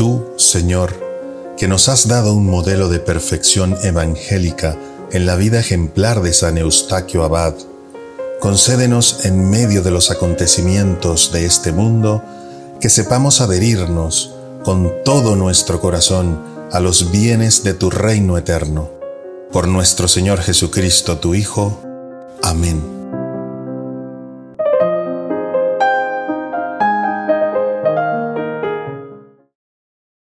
Tú, Señor, que nos has dado un modelo de perfección evangélica en la vida ejemplar de San Eustaquio Abad, concédenos en medio de los acontecimientos de este mundo que sepamos adherirnos con todo nuestro corazón a los bienes de tu reino eterno. Por nuestro Señor Jesucristo, tu Hijo. Amén.